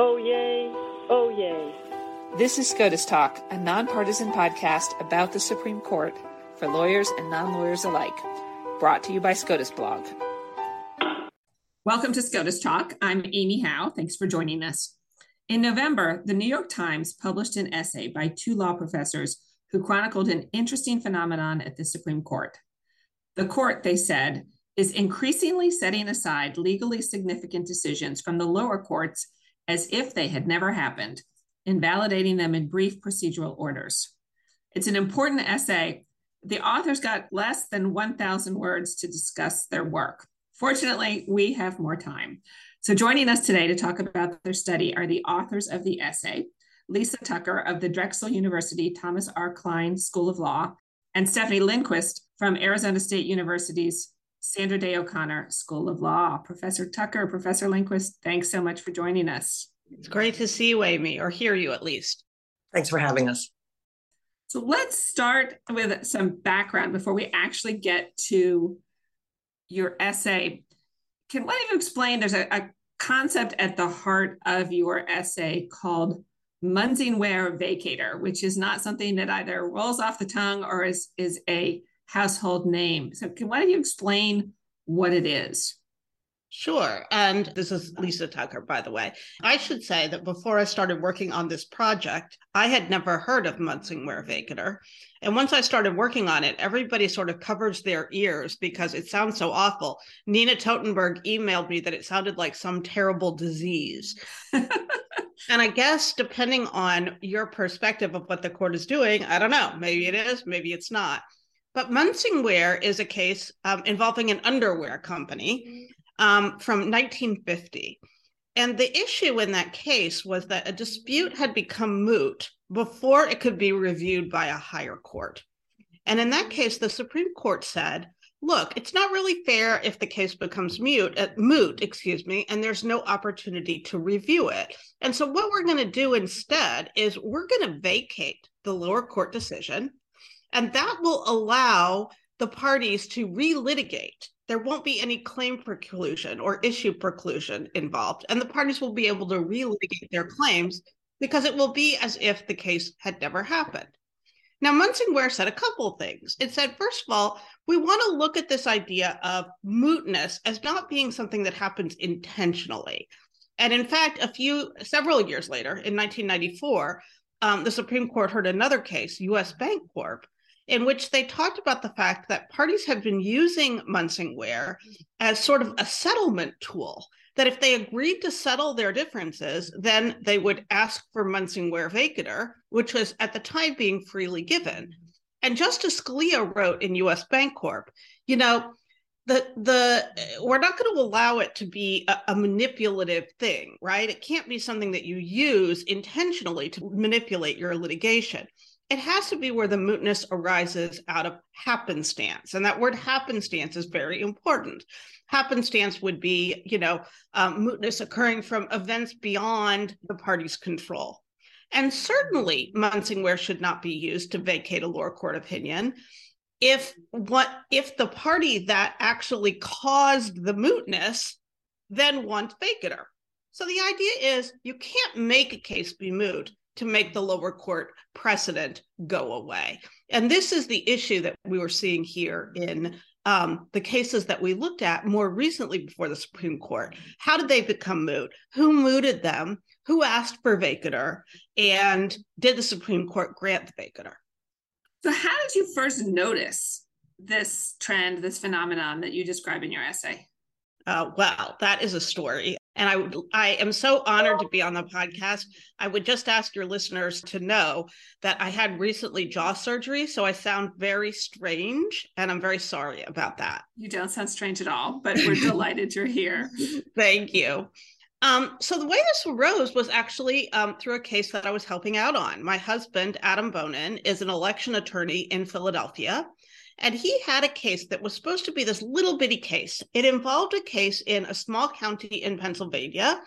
Oh, yay. Oh, yay. This is SCOTUS Talk, a nonpartisan podcast about the Supreme Court for lawyers and non lawyers alike, brought to you by SCOTUS Blog. Welcome to SCOTUS Talk. I'm Amy Howe. Thanks for joining us. In November, the New York Times published an essay by two law professors who chronicled an interesting phenomenon at the Supreme Court. The court, they said, is increasingly setting aside legally significant decisions from the lower courts as if they had never happened, invalidating them in brief procedural orders. It's an important essay. The authors got less than 1,000 words to discuss their work. Fortunately, we have more time. So, joining us today to talk about their study are the authors of the essay Lisa Tucker of the Drexel University Thomas R. Kline School of Law, and Stephanie Lindquist from Arizona State University's Sandra Day O'Connor School of Law. Professor Tucker, Professor Lindquist, thanks so much for joining us. It's great to see you, Amy, or hear you at least. Thanks for having us. So let's start with some background before we actually get to your essay. Can one of you explain? There's a, a concept at the heart of your essay called Munsingwear vacatur, which is not something that either rolls off the tongue or is, is a household name. So, can why don't you explain what it is? Sure. And this is Lisa Tucker, by the way. I should say that before I started working on this project, I had never heard of Munsingwear vacatur. And once I started working on it, everybody sort of covers their ears because it sounds so awful. Nina Totenberg emailed me that it sounded like some terrible disease. and I guess depending on your perspective of what the court is doing, I don't know, maybe it is, maybe it's not. But Munsingwear is a case um, involving an underwear company um, from 1950. And the issue in that case was that a dispute had become moot before it could be reviewed by a higher court. And in that case, the Supreme Court said, look, it's not really fair if the case becomes mute, uh, moot, excuse me, and there's no opportunity to review it. And so what we're going to do instead is we're going to vacate the lower court decision, and that will allow the parties to relitigate there won't be any claim preclusion or issue preclusion involved, and the parties will be able to relitigate their claims because it will be as if the case had never happened. Now, Munsingwear said a couple of things. It said, first of all, we want to look at this idea of mootness as not being something that happens intentionally. And in fact, a few, several years later, in 1994, um, the Supreme Court heard another case, US Bank Corp, in which they talked about the fact that parties have been using Munsingwear as sort of a settlement tool. That if they agreed to settle their differences, then they would ask for Munsingwear vacatur, which was at the time being freely given. And Justice Scalia wrote in U.S. Bancorp, you know, the the we're not going to allow it to be a, a, manipulative thing, right? It can't be something that you use intentionally to manipulate your litigation it has to be where the mootness arises out of happenstance. And that word happenstance is very important. Happenstance would be, you know, um, mootness occurring from events beyond the party's control. And certainly, Munsingwear should not be used to vacate a lower court opinion if what if the party that actually caused the mootness then wants vacatur. So the idea is you can't make a case be moot to make the lower court precedent go away. And this is the issue that we were seeing here in um, the cases that we looked at more recently before the Supreme Court. How did they become moot? Who mooted them? Who asked for vacatur? And did the Supreme Court grant the vacatur? So, how did you first notice this trend, this phenomenon that you describe in your essay? Uh, well, that is a story. And I would, I am so honored to be on the podcast. I would just ask your listeners to know that I had recently jaw surgery, so I sound very strange, and I'm very sorry about that. You don't sound strange at all, but we're delighted you're here. Thank you. Um, so the way this arose was actually um, through a case that I was helping out on. My husband, Adam Bonin, is an election attorney in Philadelphia. And he had a case that was supposed to be this little bitty case. It involved a case in a small county in Pennsylvania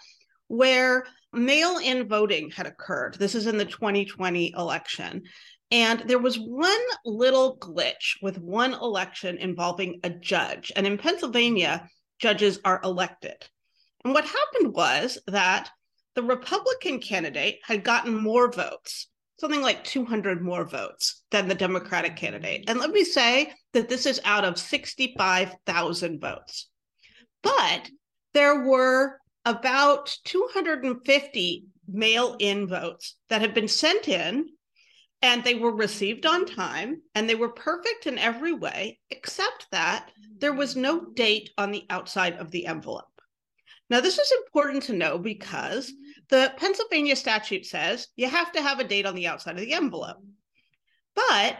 where mail in voting had occurred. This is in the 2020 election. And there was one little glitch with one election involving a judge. And in Pennsylvania, judges are elected. And what happened was that the Republican candidate had gotten more votes, something like 200 more votes than the Democratic candidate. And let me say that this is out of 65,000 votes. But there were about 250 mail in votes that had been sent in and they were received on time and they were perfect in every way, except that there was no date on the outside of the envelope. Now, this is important to know because the Pennsylvania statute says you have to have a date on the outside of the envelope. But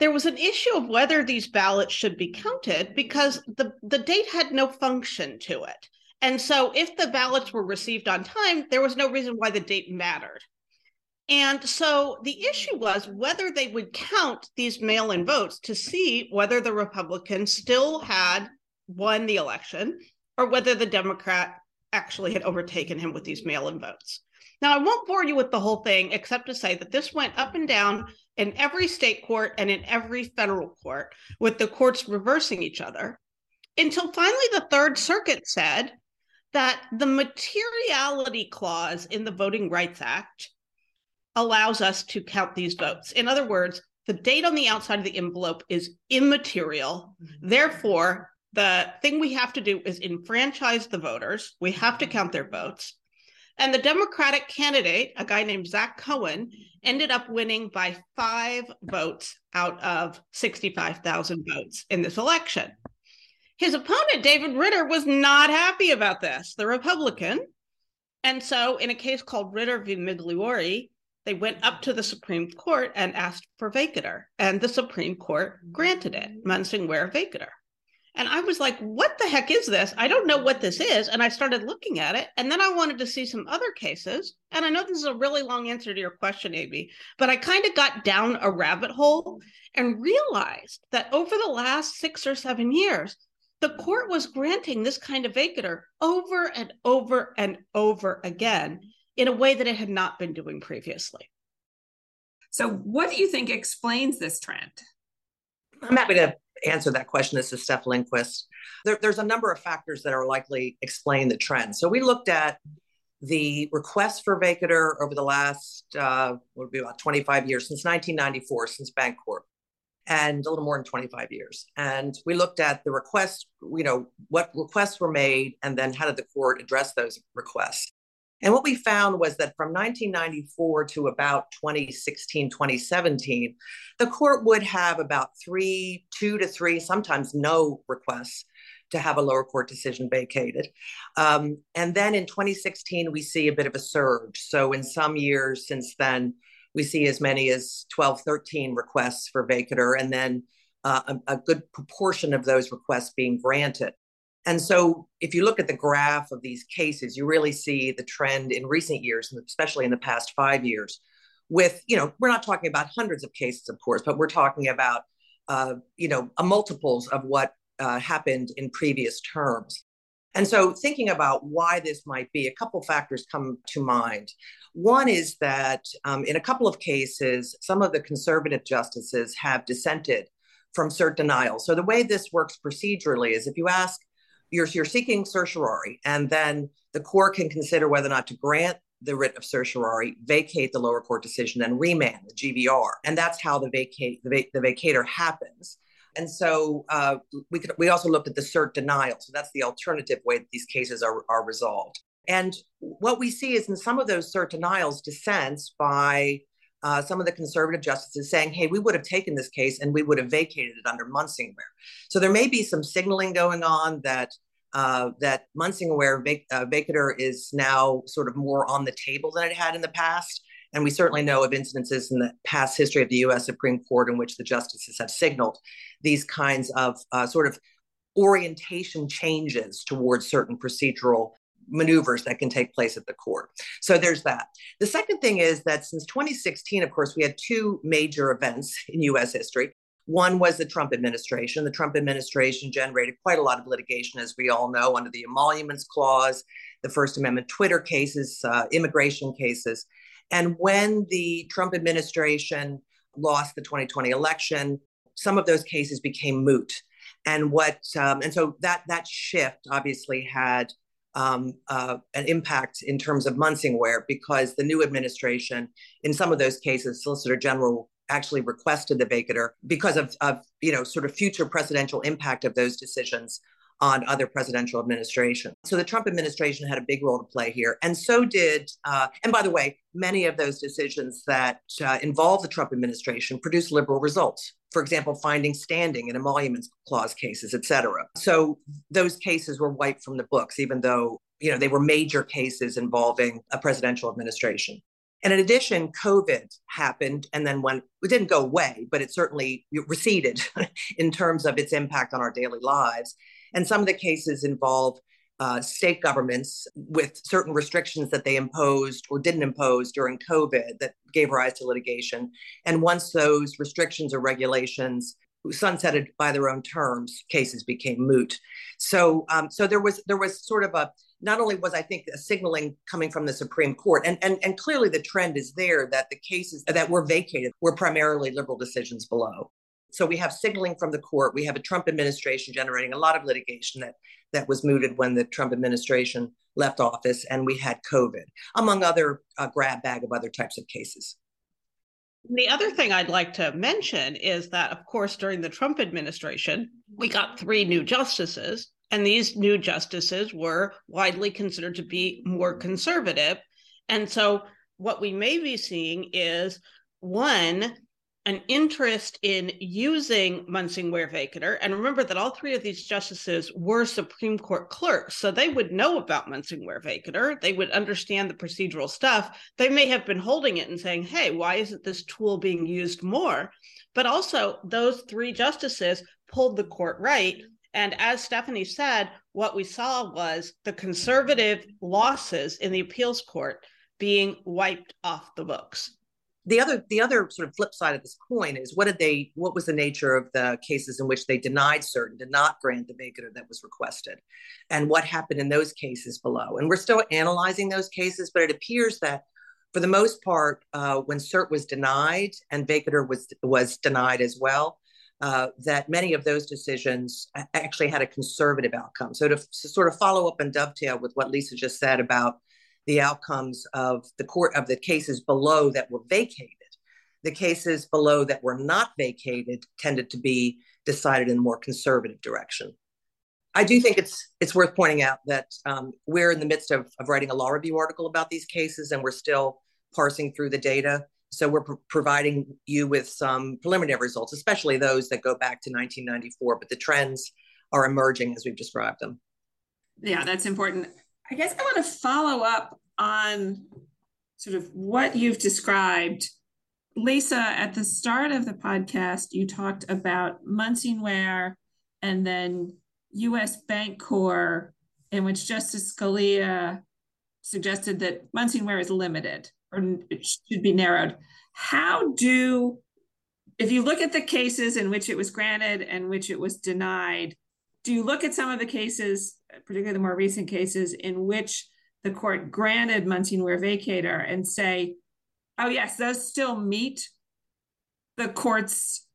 there was an issue of whether these ballots should be counted because the, the date had no function to it. And so, if the ballots were received on time, there was no reason why the date mattered. And so the issue was whether they would count these mail in votes to see whether the Republicans still had won the election or whether the Democrat actually had overtaken him with these mail in votes. Now, I won't bore you with the whole thing, except to say that this went up and down in every state court and in every federal court, with the courts reversing each other, until finally the Third Circuit said that the materiality clause in the Voting Rights Act allows us to count these votes. In other words, the date on the outside of the envelope is immaterial. Mm-hmm. Therefore, the thing we have to do is enfranchise the voters. We have to count their votes. And the Democratic candidate, a guy named Zach Cohen, ended up winning by five votes out of 65,000 votes in this election. His opponent, David Ritter, was not happy about this, the Republican. And so, in a case called Ritter v. Migliore, they went up to the Supreme Court and asked for vacatur, and the Supreme Court granted it, Munsingwear vacatur. And I was like, what the heck is this? I don't know what this is. And I started looking at it. And then I wanted to see some other cases. And I know this is a really long answer to your question, Amy, but I kind of got down a rabbit hole and realized that over the last six or seven years, the court was granting this kind of vacatur over and over and over again in a way that it had not been doing previously. So, what do you think explains this trend? I'm happy to answer that question. This is Steph Lindquist. There, there's a number of factors that are likely explain the trend. So, we looked at the requests for vacatur over the last, uh, would be about 25 years, since 1994, since Bancorp, and a little more than 25 years. And we looked at the requests, you know, what requests were made, and then how did the court address those requests. And what we found was that from 1994 to about 2016, 2017, the court would have about three, two to three, sometimes no requests to have a lower court decision vacated. Um, and then in 2016, we see a bit of a surge. So in some years since then, we see as many as 12, 13 requests for vacatur, and then uh, a, a good proportion of those requests being granted. And so, if you look at the graph of these cases, you really see the trend in recent years, and especially in the past five years. With, you know, we're not talking about hundreds of cases, of course, but we're talking about, uh, you know, multiples of what uh, happened in previous terms. And so, thinking about why this might be, a couple factors come to mind. One is that um, in a couple of cases, some of the conservative justices have dissented from cert denial. So, the way this works procedurally is if you ask you're, you're seeking certiorari, and then the court can consider whether or not to grant the writ of certiorari, vacate the lower court decision, and remand the GVR. And that's how the vacate the, the vacatur happens. And so uh, we could we also looked at the cert denial. So that's the alternative way that these cases are, are resolved. And what we see is in some of those cert denials, dissents by uh, some of the conservative justices saying, hey, we would have taken this case and we would have vacated it under Munsingwear. So there may be some signaling going on that uh, that Munsingwear vac- uh, is now sort of more on the table than it had in the past. And we certainly know of incidences in the past history of the US Supreme Court in which the justices have signaled these kinds of uh, sort of orientation changes towards certain procedural maneuvers that can take place at the court. So there's that. The second thing is that since 2016, of course, we had two major events in US history. One was the Trump administration. The Trump administration generated quite a lot of litigation, as we all know, under the Emoluments Clause, the First Amendment Twitter cases, uh, immigration cases. And when the Trump administration lost the 2020 election, some of those cases became moot. And what um, and so that that shift obviously had um, uh, an impact in terms of Munsingwear because the new administration, in some of those cases, Solicitor General actually requested the vacatur because of, of you know sort of future presidential impact of those decisions on other presidential administrations. So the Trump administration had a big role to play here, and so did. Uh, and by the way, many of those decisions that uh, involve the Trump administration produce liberal results. For example, finding standing in emoluments clause cases, et cetera. So those cases were wiped from the books, even though you know they were major cases involving a presidential administration. And in addition, COVID happened and then when it didn't go away, but it certainly receded in terms of its impact on our daily lives. And some of the cases involve uh, state governments with certain restrictions that they imposed or didn't impose during COVID that gave rise to litigation. And once those restrictions or regulations sunsetted by their own terms, cases became moot. So, um, so there was there was sort of a not only was I think a signaling coming from the Supreme Court, and, and, and clearly the trend is there that the cases that were vacated were primarily liberal decisions below. So we have signaling from the court. We have a Trump administration generating a lot of litigation that, that was mooted when the Trump administration left office, and we had COVID, among other uh, grab bag of other types of cases. The other thing I'd like to mention is that, of course, during the Trump administration, we got three new justices and these new justices were widely considered to be more conservative. And so, what we may be seeing is one, an interest in using Munsingwear vacatur. And remember that all three of these justices were Supreme Court clerks. So they would know about Munsingwear vacatur. They would understand the procedural stuff. They may have been holding it and saying, hey, why isn't this tool being used more? But also, those three justices pulled the court right and as Stephanie said, what we saw was the conservative losses in the appeals court being wiped off the books. The other, the other sort of flip side of this coin is what did they, what was the nature of the cases in which they denied certain, did not grant the vacatur that was requested, and what happened in those cases below. And we're still analyzing those cases, but it appears that for the most part, uh, when cert was denied and vacatur was was denied as well, uh, that many of those decisions actually had a conservative outcome. So to, to, sort of follow up and dovetail with what Lisa just said about the outcomes of the court of the cases below that were vacated, the cases below that were not vacated tended to be decided in a more conservative direction. I do think it's it's worth pointing out that um, we're in the midst of, of writing a law review article about these cases, and we're still parsing through the data. So we're pr- providing you with some preliminary results, especially those that go back to 1994, but the trends are emerging as we've described them. Yeah, that's important. I guess I want to follow up on sort of what you've described. Lisa, at the start of the podcast, you talked about Munsingwear and then US Bancorp, in which Justice Scalia suggested that Munsingwear is limited or it should be narrowed. How do, if you look at the cases in which it was granted and which it was denied, do you look at some of the cases, particularly the more recent cases, in which the court granted Munsingwear vacatur and say, oh, yes, those still meet the court's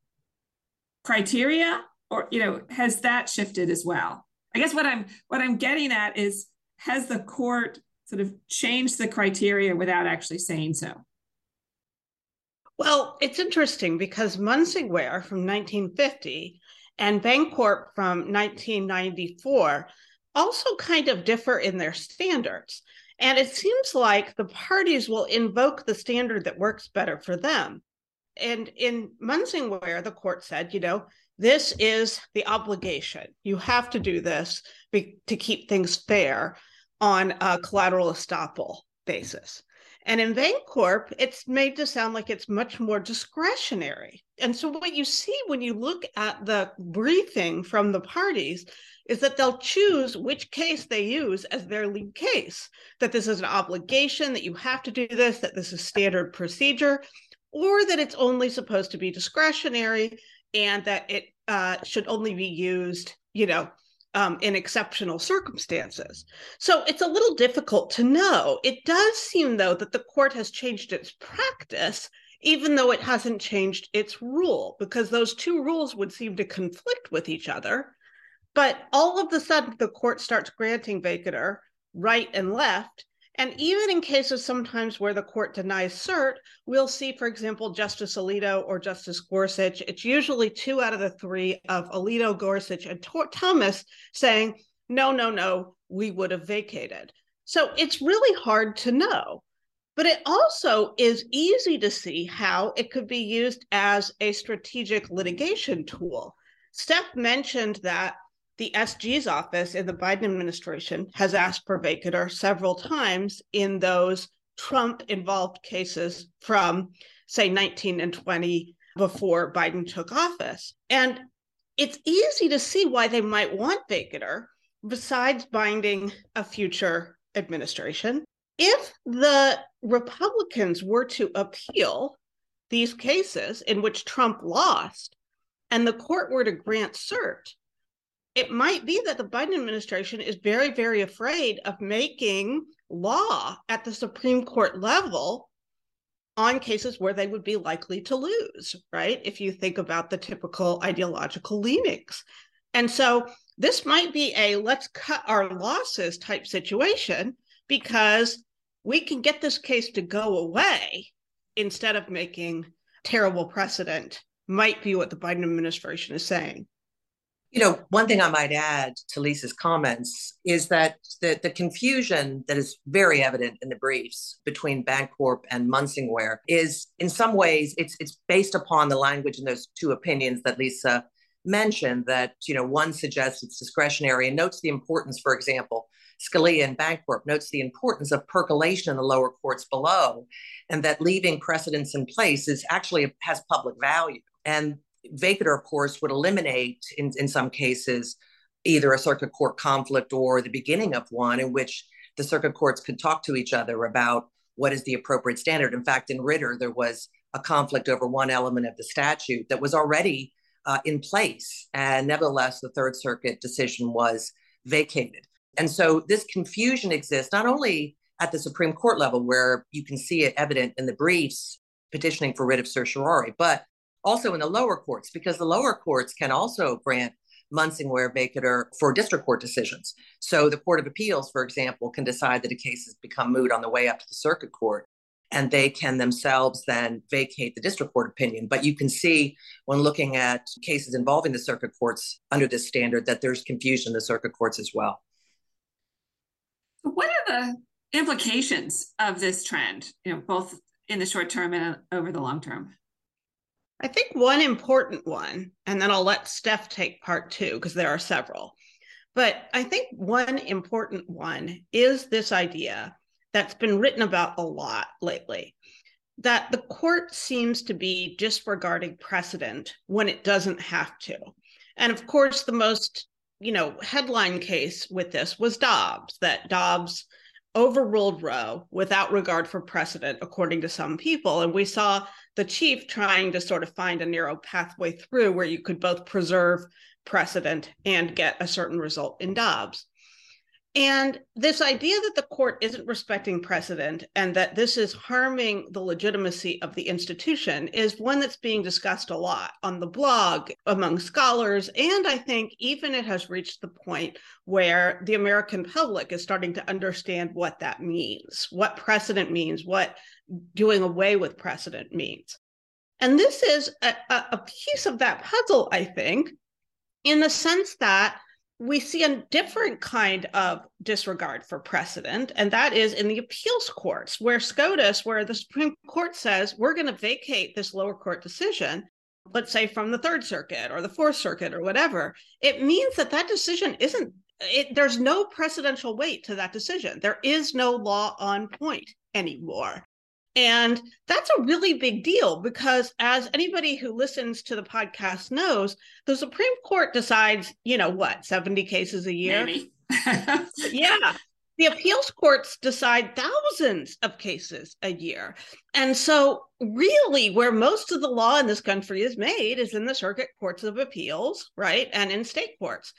criteria? Or, you know, has that shifted as well? I guess what I'm what I'm getting at is has the court sort of changed the criteria without actually saying so? Well, it's interesting because Munsingwear from 1950 and Bancorp from 1994 also kind of differ in their standards. And it seems like the parties will invoke the standard that works better for them. And in Munsingwear, the court said, you know, this is the obligation. You have to do this be- to keep things fair on a collateral estoppel basis. And in Bancorp, it's made to sound like it's much more discretionary. And so, what you see when you look at the briefing from the parties is that they'll choose which case they use as their lead case, that this is an obligation, that you have to do this, that this is standard procedure, or that it's only supposed to be discretionary and that it uh, should only be used, you know, um, in exceptional circumstances. So it's a little difficult to know. It does seem, though, that the court has changed its practice, even though it hasn't changed its rule, because those two rules would seem to conflict with each other. But all of a sudden, the court starts granting vacatur right and left. And even in cases sometimes where the court denies cert, we'll see, for example, Justice Alito or Justice Gorsuch. It's usually two out of the three of Alito, Gorsuch, and Thomas saying, no, no, no, we would have vacated. So it's really hard to know. But it also is easy to see how it could be used as a strategic litigation tool. Steph mentioned that the SG's office in the Biden administration has asked for vacatur several times in those Trump involved cases from, say, 19 and 20 before Biden took office. And it's easy to see why they might want vacatur besides binding a future administration. If the Republicans were to appeal these cases in which Trump lost and the court were to grant cert, it might be that the Biden administration is very, very afraid of making law at the Supreme Court level on cases where they would be likely to lose, right? If you think about the typical ideological leanings. And so this might be a let's cut our losses type situation because we can get this case to go away instead of making terrible precedent, might be what the Biden administration is saying. You know, one thing I might add to Lisa's comments is that the, the confusion that is very evident in the briefs between Bancorp and Munsingwear is in some ways it's it's based upon the language in those two opinions that Lisa mentioned that, you know, one suggests it's discretionary and notes the importance, for example, Scalia and Bancorp notes the importance of percolation in the lower courts below, and that leaving precedents in place is actually has public value. And vacatur, of course, would eliminate, in, in some cases, either a circuit court conflict or the beginning of one in which the circuit courts could talk to each other about what is the appropriate standard. In fact, in Ritter, there was a conflict over one element of the statute that was already uh, in place. And nevertheless, the Third Circuit decision was vacated. And so this confusion exists not only at the Supreme Court level, where you can see it evident in the briefs petitioning for writ of certiorari, but also in the lower courts, because the lower courts can also grant Munsingwear vacatur for district court decisions. So the Court of Appeals, for example, can decide that a case has become moot on the way up to the circuit court, and they can themselves then vacate the district court opinion. But you can see when looking at cases involving the circuit courts under this standard that there's confusion in the circuit courts as well. What are the implications of this trend, you know, both in the short term and over the long term? I think one important one, and then I'll let Steph take part two because there are several. But I think one important one is this idea that's been written about a lot lately that the court seems to be disregarding precedent when it doesn't have to. And of course, the most, you know, headline case with this was Dobbs, that Dobbs overruled Roe without regard for precedent, according to some people. And we saw the chief trying to sort of find a narrow pathway through where you could both preserve precedent and get a certain result in Dobbs. And this idea that the court isn't respecting precedent and that this is harming the legitimacy of the institution is one that's being discussed a lot on the blog among scholars. And I think even it has reached the point where the American public is starting to understand what that means, what precedent means, what doing away with precedent means. And this is a, a piece of that puzzle, I think, in the sense that we see a different kind of disregard for precedent, and that is in the appeals courts, where SCOTUS, where the Supreme Court says we're going to vacate this lower court decision, let's say from the Third Circuit or the Fourth Circuit or whatever, it means that that decision isn't, it, there's no precedential weight to that decision. There is no law on point anymore. And that's a really big deal because, as anybody who listens to the podcast knows, the Supreme Court decides, you know, what, 70 cases a year? yeah. The appeals courts decide thousands of cases a year. And so, really, where most of the law in this country is made is in the circuit courts of appeals, right? And in state courts.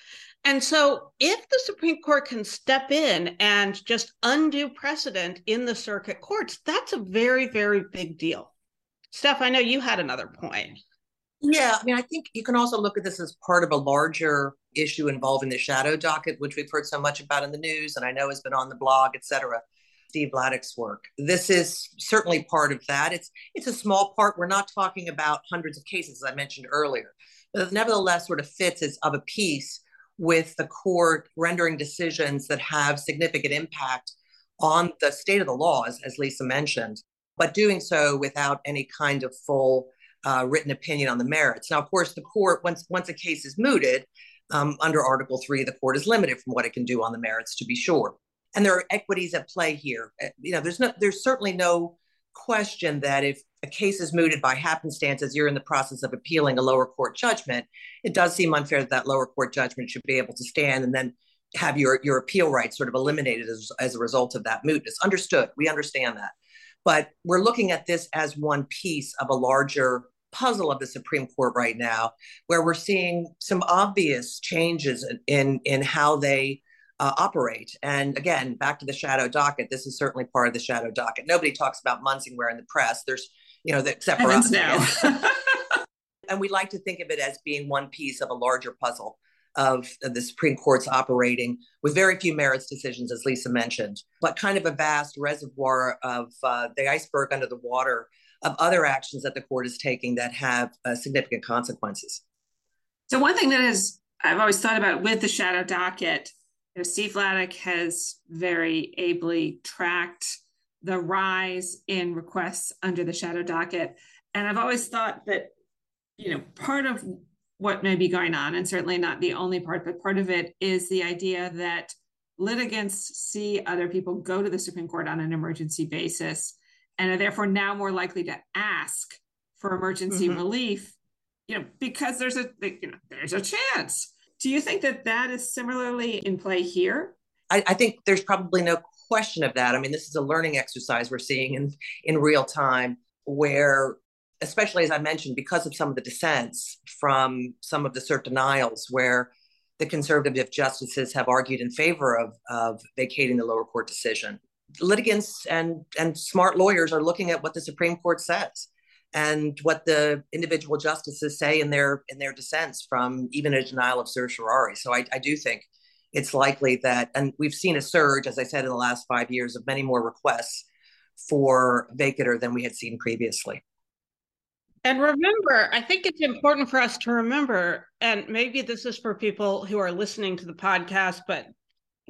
And so, if the Supreme Court can step in and just undo precedent in the circuit courts, that's a very, very big deal. Steph, I know you had another point. Yeah, I mean, I think you can also look at this as part of a larger issue involving the shadow docket, which we've heard so much about in the news and I know has been on the blog, et cetera. Steve Vladeck's work. This is certainly part of that. It's it's a small part. We're not talking about hundreds of cases, as I mentioned earlier, but nevertheless, sort of fits as of a piece with the court rendering decisions that have significant impact on the state of the laws, as Lisa mentioned, but doing so without any kind of full uh, written opinion on the merits. Now, of course, the court once once a case is mooted um, under Article Three, the court is limited from what it can do on the merits, to be sure and there are equities at play here. Uh, you know, there's no, there's certainly no question that if a case is mooted by happenstance as you're in the process of appealing a lower court judgment, it does seem unfair that that lower court judgment should be able to stand and then have your your appeal rights sort of eliminated as, as a result of that mootness. Understood. We understand that. But we're looking at this as one piece of a larger puzzle of the Supreme Court right now, where we're seeing some obvious changes in in, how they uh, operate. And again, back to the shadow docket, this is certainly part of the shadow docket. Nobody talks about Munsingwear in the press. There's, you know, the, except for us now. and we like to think of it as being one piece of a larger puzzle of, of the Supreme Court's operating with very few merits decisions, as Lisa mentioned, but kind of a vast reservoir of uh, the iceberg under the water of other actions that the court is taking that have uh, significant consequences. So, one thing that is I've always thought about with the shadow docket you know, Steve Vladeck has very ably tracked the rise in requests under the shadow docket. And I've always thought that, you know, part of what may be going on, and certainly not the only part, but part of it is the idea that litigants see other people go to the Supreme Court on an emergency basis and are therefore now more likely to ask for emergency mm-hmm. relief, you know, because there's a you know, there's a chance do you think that that is similarly in play here? I, I think there's probably no question of that. I mean, this is a learning exercise we're seeing in, in real time where especially as I mentioned, because of some of the dissents from some of the cert denials, where the conservative justices have argued in favor of, of vacating the lower court decision. Litigants and, and smart lawyers are looking at what the Supreme Court says and what the individual justices say in their in their dissents from even a denial of certiorari. So I, I do think it's likely that, and we've seen a surge, as I said, in the last five years of many more requests for vacatur than we had seen previously. And remember, I think it's important for us to remember, and maybe this is for people who are listening to the podcast, but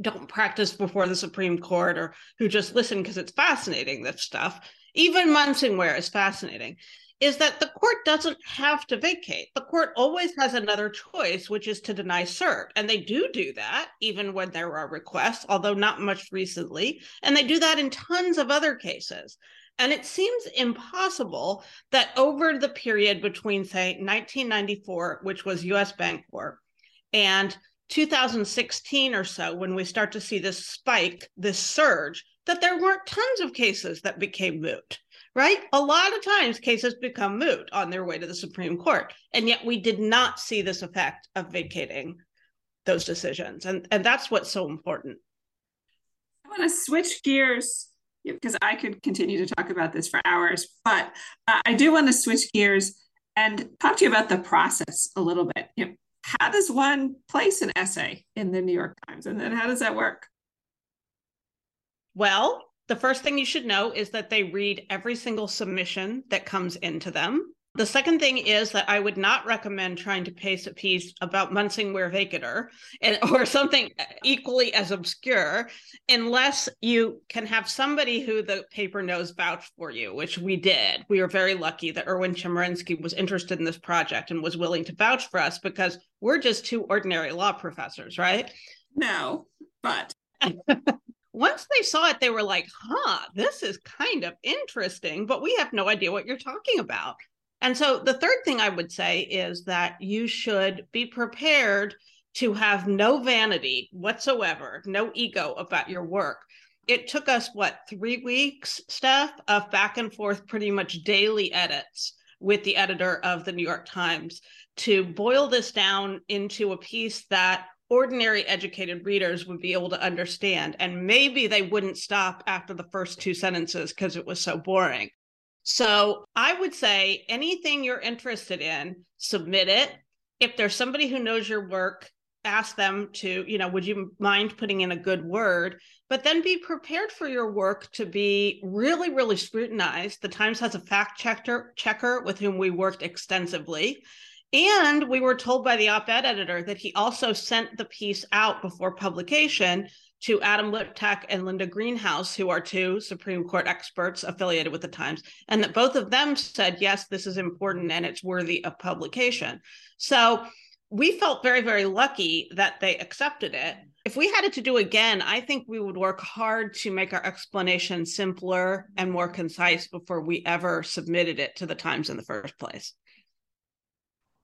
don't practice before the Supreme Court or who just listen because it's fascinating, this stuff even Munsingwear is fascinating, is that the court doesn't have to vacate. The court always has another choice, which is to deny cert. And they do do that even when there are requests, although not much recently. And they do that in tons of other cases. And it seems impossible that over the period between, say, 1994, which was US Bank Bancorp, and 2016 or so, when we start to see this spike, this surge, that there weren't tons of cases that became moot, right? A lot of times cases become moot on their way to the Supreme Court. And yet we did not see this effect of vacating those decisions. And, and that's what's so important. I want to switch gears because I could continue to talk about this for hours, but uh, I do want to switch gears and talk to you about the process a little bit. You know, how does one place an essay in the New York Times? And then how does that work? Well, the first thing you should know is that they read every single submission that comes into them. The second thing is that I would not recommend trying to paste a piece about Munsingwear and or something equally as obscure unless you can have somebody who the paper knows vouch for you, which we did. We were very lucky that Erwin Chemerinsky was interested in this project and was willing to vouch for us because we're just two ordinary law professors, right? No, but once they saw it, they were like, huh, this is kind of interesting, but we have no idea what you're talking about. And so the third thing I would say is that you should be prepared to have no vanity whatsoever, no ego about your work. It took us, what, three weeks, Steph, of back and forth, pretty much daily edits with the editor of the New York Times to boil this down into a piece that ordinary educated readers would be able to understand. And maybe they wouldn't stop after the first two sentences because it was so boring. So I would say anything you're interested in, submit it. If there's somebody who knows your work, ask them to, you know, would you mind putting in a good word? But then be prepared for your work to be really, really scrutinized. The Times has a fact checker checker with whom we worked extensively. And we were told by the op ed editor that he also sent the piece out before publication to Adam Liptak and Linda Greenhouse, who are two Supreme Court experts affiliated with the Times, and that both of them said, yes, this is important and it's worthy of publication. So we felt very, very lucky that they accepted it. If we had it to do again, I think we would work hard to make our explanation simpler and more concise before we ever submitted it to the Times in the first place.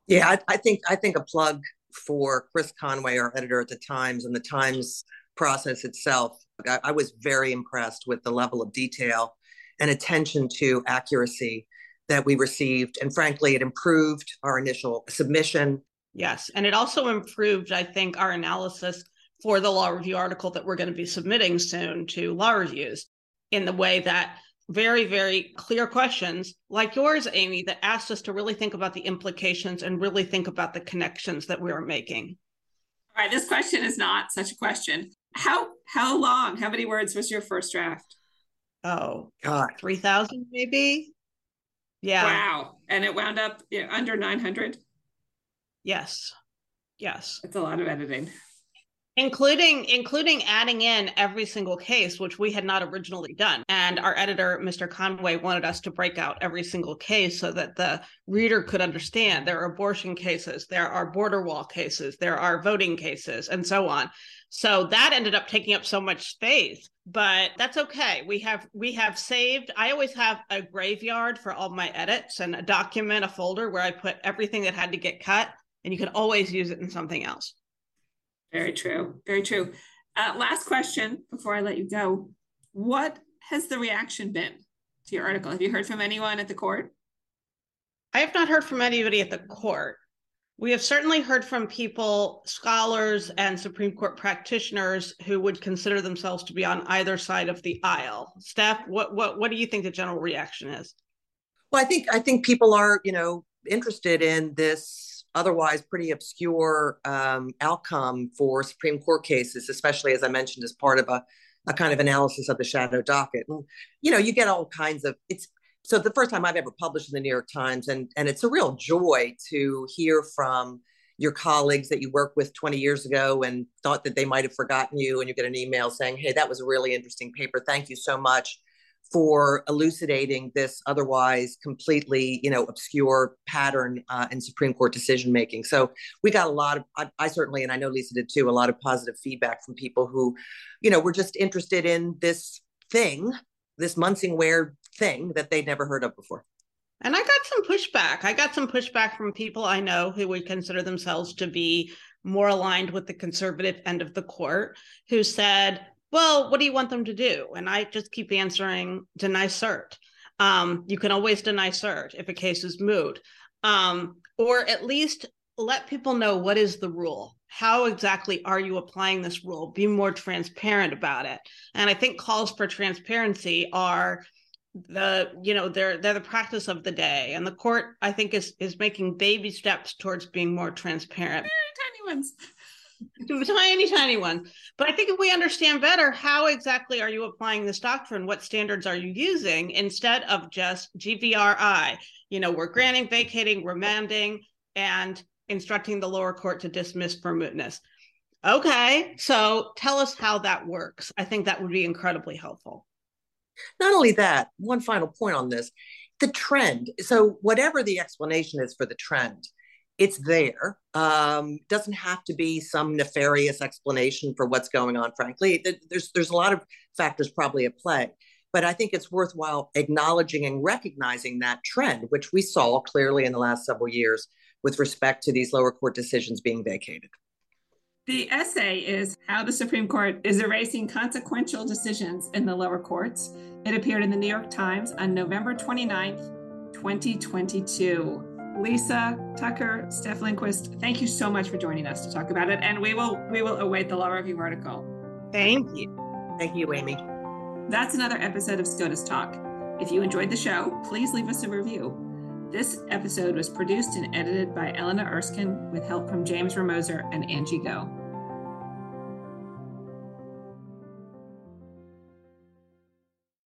Yeah, I, I think I think a plug for Chris Conway, our editor at the Times, and the Times process itself. I, I was very impressed with the level of detail and attention to accuracy that we received, and frankly, it improved our initial submission Yes. And it also improved, I think, our analysis for the law review article that we're going to be submitting soon to law reviews in the way that very, very clear questions like yours, Amy, that asked us to really think about the implications and really think about the connections that we are making. All right, this question is not such a question. How how long, how many words was your first draft? Oh, God, 3,000 maybe? Yeah. Wow. And it wound up under 900? Yes. Yes. It's a lot of editing. Including including adding in every single case, which we had not originally done. And our editor, Mr. Conway, wanted us to break out every single case so that the reader could understand. There are abortion cases, there are border wall cases, there are voting cases, and so on. So that ended up taking up so much space but that's okay we have we have saved i always have a graveyard for all my edits and a document a folder where i put everything that had to get cut and you can always use it in something else. Very true. Very true. Uh, last question before I let you go. What has the reaction been to your article? Have you heard from anyone at the court? I have not heard from anybody at the court. We have certainly heard from people, scholars, and Supreme Court practitioners who would consider themselves to be on either side of the aisle. Steph, what what what do you think the general reaction is? Well, I think I think people are, you know, interested in this otherwise pretty obscure um, outcome for Supreme Court cases, especially as I mentioned, as part of a, a kind of analysis of the shadow docket. And you know, you get all kinds of it's so the first time I've ever published in the New York Times, and and it's a real joy to hear from your colleagues that you worked with 20 years ago and thought that they might have forgotten you and you get an email saying hey that was a really interesting paper thank you so much for elucidating this otherwise completely, you know, obscure pattern uh, in Supreme Court decision making. So we got a lot of, I, I, certainly, and I know Lisa did too, a lot of positive feedback from people who, you know, were just interested in this thing, this Munsingwear thing that they'd never heard of before. And I got some pushback. I got some pushback from people I know who would consider themselves to be more aligned with the conservative end of the court, who said, well, what do you want them to do? And I just keep answering deny cert. Um, you can always deny cert if a case is moot, um, or at least let people know what is the rule. How exactly are you applying this rule? Be more transparent about it. And I think calls for transparency are the you know they're they're the practice of the day and the court i think is is making baby steps towards being more transparent very tiny ones tiny, tiny one. But I think if we understand better, how exactly are you applying this doctrine? What standards are you using instead of just GVRI? You know, we're granting, vacating, remanding, and instructing the lower court to dismiss for mootness. Okay, so tell us how that works. I think that would be incredibly helpful. Not only that, one final point on this the trend. So, whatever the explanation is for the trend, it's there. Um, doesn't have to be some nefarious explanation for what's going on. Frankly, there's there's a lot of factors probably at play, but I think it's worthwhile acknowledging and recognizing that trend, which we saw clearly in the last several years with respect to these lower court decisions being vacated. The essay is How the Supreme Court is Erasing Consequential Decisions in the Lower Courts. It appeared in the New York Times on November 29th, 2022. Lisa Tucker, Steph Lindquist, thank you so much for joining us to talk about it. And we will we will await the law review article. Thank you. Thank you, Amy. That's another episode of SCOTUS Talk. If you enjoyed the show, please leave us a review. This episode was produced and edited by Elena Erskine with help from James Romoser and Angie Gou.